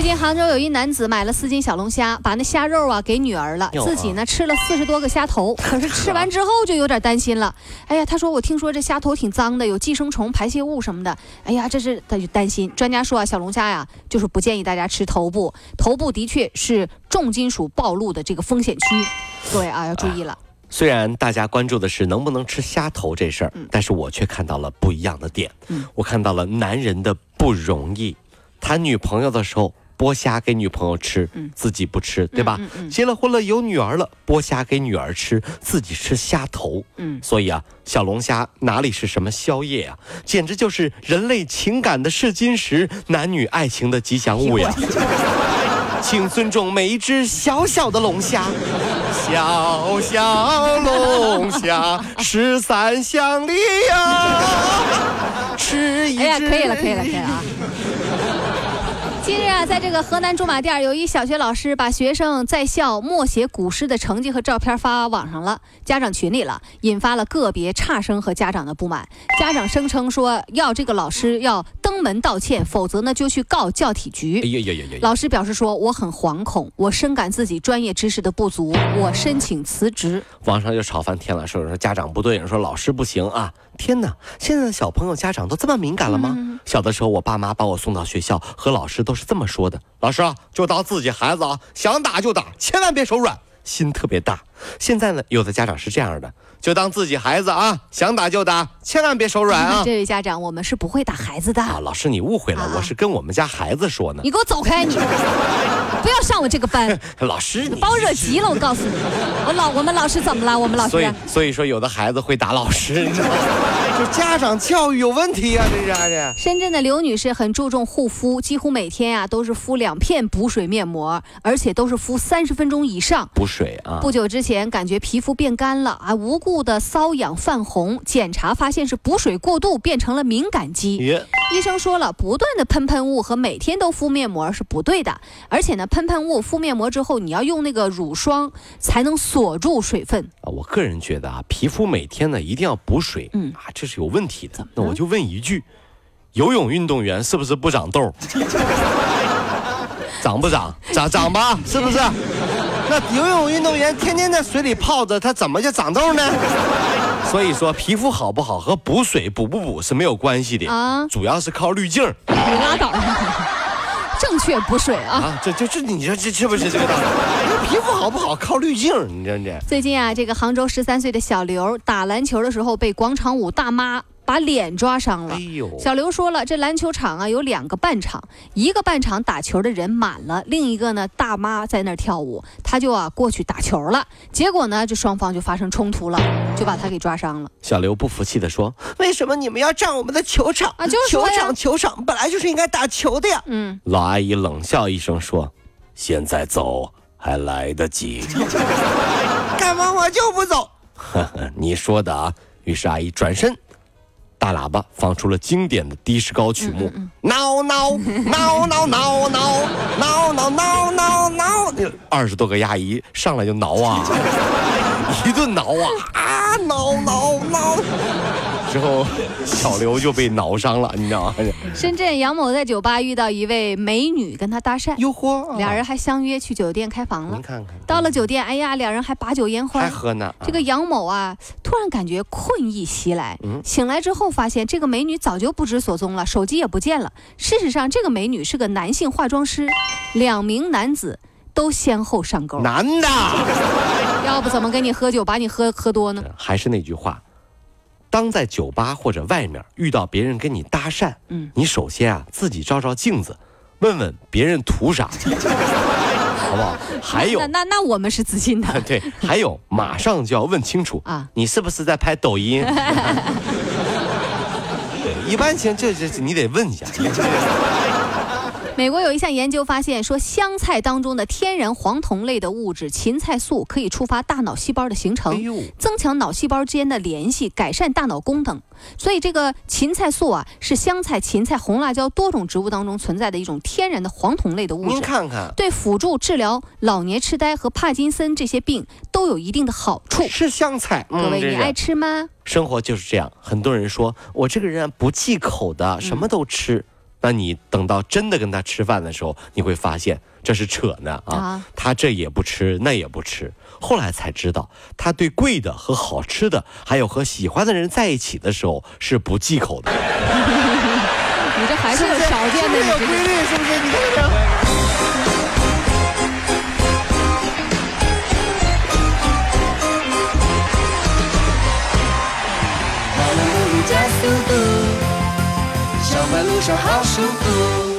最近杭州有一男子买了四斤小龙虾，把那虾肉啊给女儿了，自己呢吃了四十多个虾头。可是吃完之后就有点担心了。哎呀，他说我听说这虾头挺脏的，有寄生虫、排泄物什么的。哎呀，这是他就担心。专家说啊，小龙虾呀，就是不建议大家吃头部，头部的确是重金属暴露的这个风险区。各位啊，要注意了。虽然大家关注的是能不能吃虾头这事儿，但是我却看到了不一样的点。嗯我看到了男人的不容易。谈女朋友的时候剥虾给女朋友吃，嗯自己不吃，对吧？结了婚了有女儿了，剥虾给女儿吃，自己吃虾头。嗯，所以啊，小龙虾哪里是什么宵夜啊，简直就是人类情感的试金石，男女爱情的吉祥物呀！请尊重每一只小小的龙虾，小小龙虾 十三香里呀，吃一只。哎呀，可以了，可以了，可以了啊！近日啊，在这个河南驻马店，有一小学老师把学生在校默写古诗的成绩和照片发网上了，家长群里了，引发了个别差生和家长的不满。家长声称说要这个老师要登门道歉，否则呢就去告教体哎局。呀呀呀呀！老师表示说：“我很惶恐，我深感自己专业知识的不足，我申请辞职。网上就吵翻天了，说说家长不对，说老师不行啊！天哪，现在的小朋友家长都这么敏感了吗？小的时候，我爸妈把我送到学校，和老师都是这么说的：老师啊，就当自己孩子啊，想打就打，千万别手软。心特别大。现在呢，有的家长是这样的，就当自己孩子啊，想打就打，千万别手软啊！这位家长，我们是不会打孩子的。啊，老师你误会了，啊我是跟我们家孩子说呢。你给我走开你！不要上我这个班，老师你把我惹急了。我告诉你，我老我们老师怎么了？我们老所以师所以说，有的孩子会打老师，你知道吗？就家长教育有问题呀、这家的？深圳的刘女士很注重护肤，几乎每天呀、都是敷两片补水面膜，而且都是敷三十分钟以上。补水啊！不久之前，感觉皮肤变干了啊，无故的瘙痒泛红，检查发现是补水过度变成了敏感肌。耶，医生说了，不断的喷喷雾和每天都敷面膜是不对的，而且呢，喷喷雾敷面膜之后，你要用那个乳霜才能锁住水分。啊，我个人觉得啊，皮肤每天呢一定要补水，嗯啊，这是有问题的。那我就问一句，游泳运动员是不是不长痘？长不长？长长吧，是不是？那游泳运动员天天在水里泡着，他怎么就长痘呢？所以说，皮肤好不好和补水补不补是没有关系的，啊主要是靠滤镜你拉倒吧，正确补水啊！啊。这这这，你说这是不是这个道理？皮肤好不好靠滤镜儿，你这这。最近啊，这个杭州十三岁的小刘打篮球的时候被广场舞大妈把脸抓伤了。哎呦，小刘说了，这篮球场啊有两个半场，一个半场打球的人满了，另一个呢大妈在那儿跳舞，他就啊过去打球了，结果呢这双方就发生冲突了，就把他给抓伤了。小刘不服气地说：“ 为什么你们要占我们的球场啊就是球场球场本来就是应该打球的呀。嗯，”老阿姨冷笑一声说：“现在走还来得及。干嘛我就不走？”呵呵，你说的啊。于是阿姨转身，大喇叭放出了经典的的士高曲目：闹闹闹闹闹闹闹闹闹闹闹。二十多个阿姨上来就挠啊，一顿挠啊啊挠挠挠。之后小刘就被挠伤了，你知道吗？深圳杨某在酒吧遇到一位美女跟他搭讪，哟嚯，俩人还相约去酒店开房了您。看看，到了酒店，哎呀，两人还把酒言欢还欢。喝呢。这个杨某啊，突然感觉困意袭来，嗯醒来之后发现这个美女早就不知所踪了，手机也不见了。事实上，这个美女是个男性化妆师，两名男子都先后上钩。男的，要不怎么跟你喝酒，把你喝喝多呢？还是那句话，当在酒吧或者外面遇到别人跟你搭讪，嗯你首先啊自己照照镜子，问问别人图啥，好不好？还有那，那那我们是自信的 对，还有马上就要问清楚啊，你是不是在拍抖音？对，一般情这这你得问一下。美国有一项研究发现，说香菜当中的天然黄酮类的物质芹菜素可以触发大脑细胞的形成，增强脑细胞之间的联系，改善大脑功能。所以这个芹菜素啊，是香菜、芹菜、红辣椒多种植物当中存在的一种天然的黄酮类的物质。您看看，对辅助治疗老年痴呆和帕金森这些病都有一定的好处。吃香菜，各位你爱吃吗？生活就是这样，很多人说我这个人不忌口的，什么都吃。那你等到真的跟他吃饭的时候，你会发现这是扯呢啊！他这也不吃，那也不吃。后来才知道，他对贵的和好吃的，还有和喜欢的人在一起的时候是不忌口的。你这还是有条件的，有规律是不是？你看路上好舒服。